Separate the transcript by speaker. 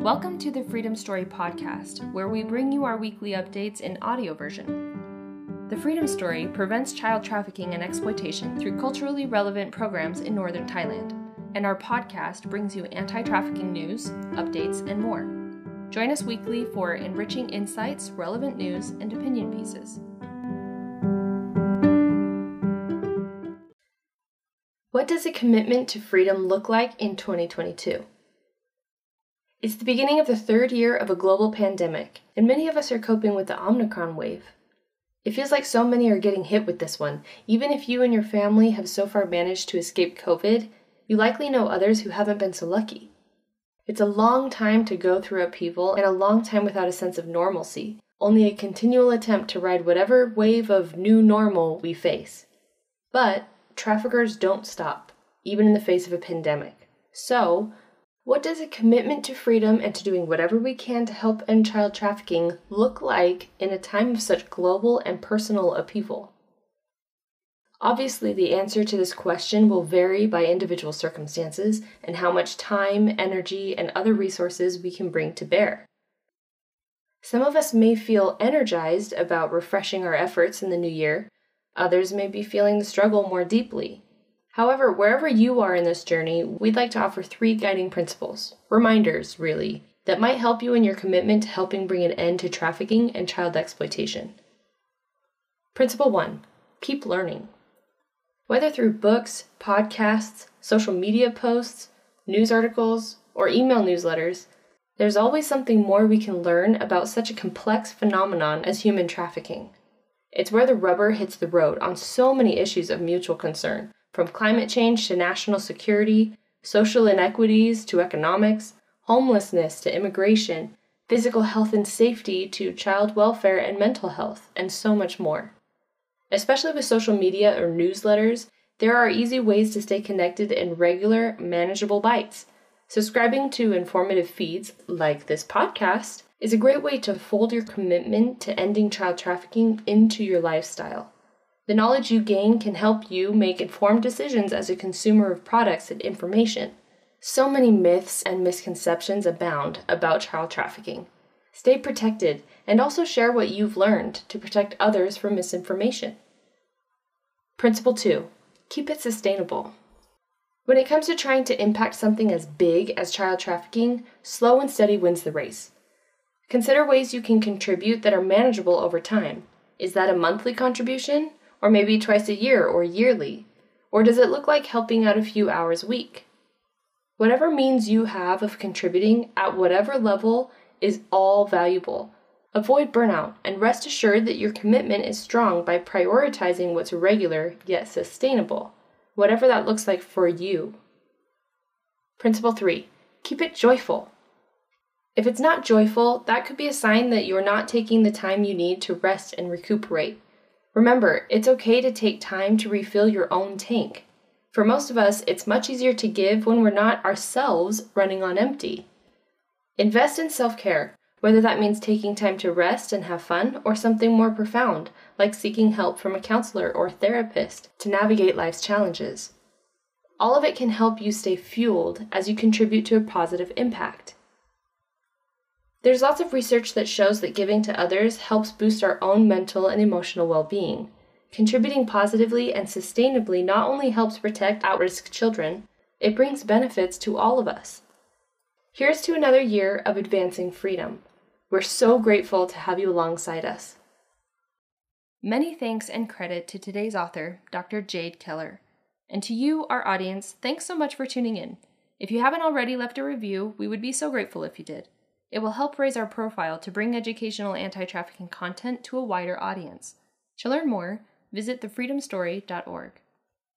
Speaker 1: Welcome to the Freedom Story podcast, where we bring you our weekly updates in audio version. The Freedom Story prevents child trafficking and exploitation through culturally relevant programs in northern Thailand, and our podcast brings you anti trafficking news, updates, and more. Join us weekly for enriching insights, relevant news, and opinion pieces. What does a commitment to freedom look like in 2022? It's the beginning of the third year of a global pandemic, and many of us are coping with the Omicron wave. It feels like so many are getting hit with this one. Even if you and your family have so far managed to escape COVID, you likely know others who haven't been so lucky. It's a long time to go through upheaval and a long time without a sense of normalcy, only a continual attempt to ride whatever wave of new normal we face. But traffickers don't stop, even in the face of a pandemic. So, what does a commitment to freedom and to doing whatever we can to help end child trafficking look like in a time of such global and personal upheaval? Obviously, the answer to this question will vary by individual circumstances and how much time, energy, and other resources we can bring to bear. Some of us may feel energized about refreshing our efforts in the new year, others may be feeling the struggle more deeply. However, wherever you are in this journey, we'd like to offer three guiding principles, reminders, really, that might help you in your commitment to helping bring an end to trafficking and child exploitation. Principle 1 Keep learning. Whether through books, podcasts, social media posts, news articles, or email newsletters, there's always something more we can learn about such a complex phenomenon as human trafficking. It's where the rubber hits the road on so many issues of mutual concern, from climate change to national security, social inequities to economics, homelessness to immigration, physical health and safety to child welfare and mental health, and so much more. Especially with social media or newsletters, there are easy ways to stay connected in regular, manageable bites. Subscribing to informative feeds like this podcast is a great way to fold your commitment to ending child trafficking into your lifestyle. The knowledge you gain can help you make informed decisions as a consumer of products and information. So many myths and misconceptions abound about child trafficking. Stay protected and also share what you've learned to protect others from misinformation. Principle 2 Keep it sustainable. When it comes to trying to impact something as big as child trafficking, slow and steady wins the race. Consider ways you can contribute that are manageable over time. Is that a monthly contribution? Or maybe twice a year or yearly? Or does it look like helping out a few hours a week? Whatever means you have of contributing at whatever level is all valuable. Avoid burnout and rest assured that your commitment is strong by prioritizing what's regular yet sustainable, whatever that looks like for you. Principle 3 Keep it joyful. If it's not joyful, that could be a sign that you're not taking the time you need to rest and recuperate. Remember, it's okay to take time to refill your own tank. For most of us, it's much easier to give when we're not ourselves running on empty. Invest in self care, whether that means taking time to rest and have fun or something more profound, like seeking help from a counselor or therapist to navigate life's challenges. All of it can help you stay fueled as you contribute to a positive impact. There's lots of research that shows that giving to others helps boost our own mental and emotional well being. Contributing positively and sustainably not only helps protect at risk children, it brings benefits to all of us. Here's to another year of advancing freedom. We're so grateful to have you alongside us. Many thanks and credit to today's author, Dr. Jade Keller. And to you, our audience, thanks so much for tuning in. If you haven't already left a review, we would be so grateful if you did. It will help raise our profile to bring educational anti trafficking content to a wider audience. To learn more, visit thefreedomstory.org.